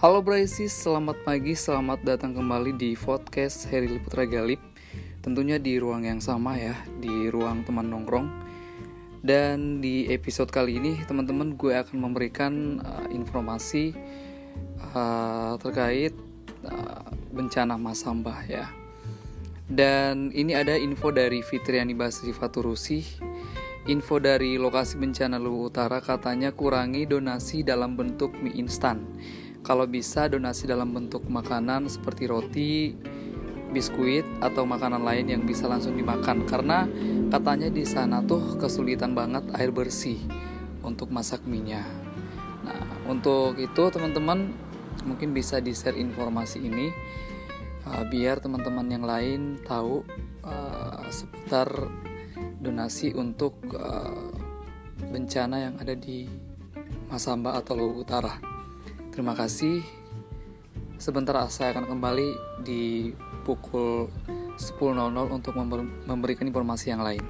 Halo Braisis, selamat pagi, selamat datang kembali di podcast Heri Putra Galip. Tentunya di ruang yang sama ya, di ruang teman nongkrong. Dan di episode kali ini teman-teman gue akan memberikan uh, informasi uh, terkait uh, bencana Masambah ya. Dan ini ada info dari Fitriani Basri Faturusi. Info dari lokasi bencana Luwu Utara katanya kurangi donasi dalam bentuk mie instan. Kalau bisa donasi dalam bentuk makanan seperti roti, biskuit atau makanan lain yang bisa langsung dimakan karena katanya di sana tuh kesulitan banget air bersih untuk masak minyak. Nah, untuk itu teman-teman mungkin bisa di-share informasi ini uh, biar teman-teman yang lain tahu uh, seputar donasi untuk uh, bencana yang ada di Masamba atau Luwu Utara. Terima kasih. Sebentar saya akan kembali di pukul 10.00 untuk memberikan informasi yang lain.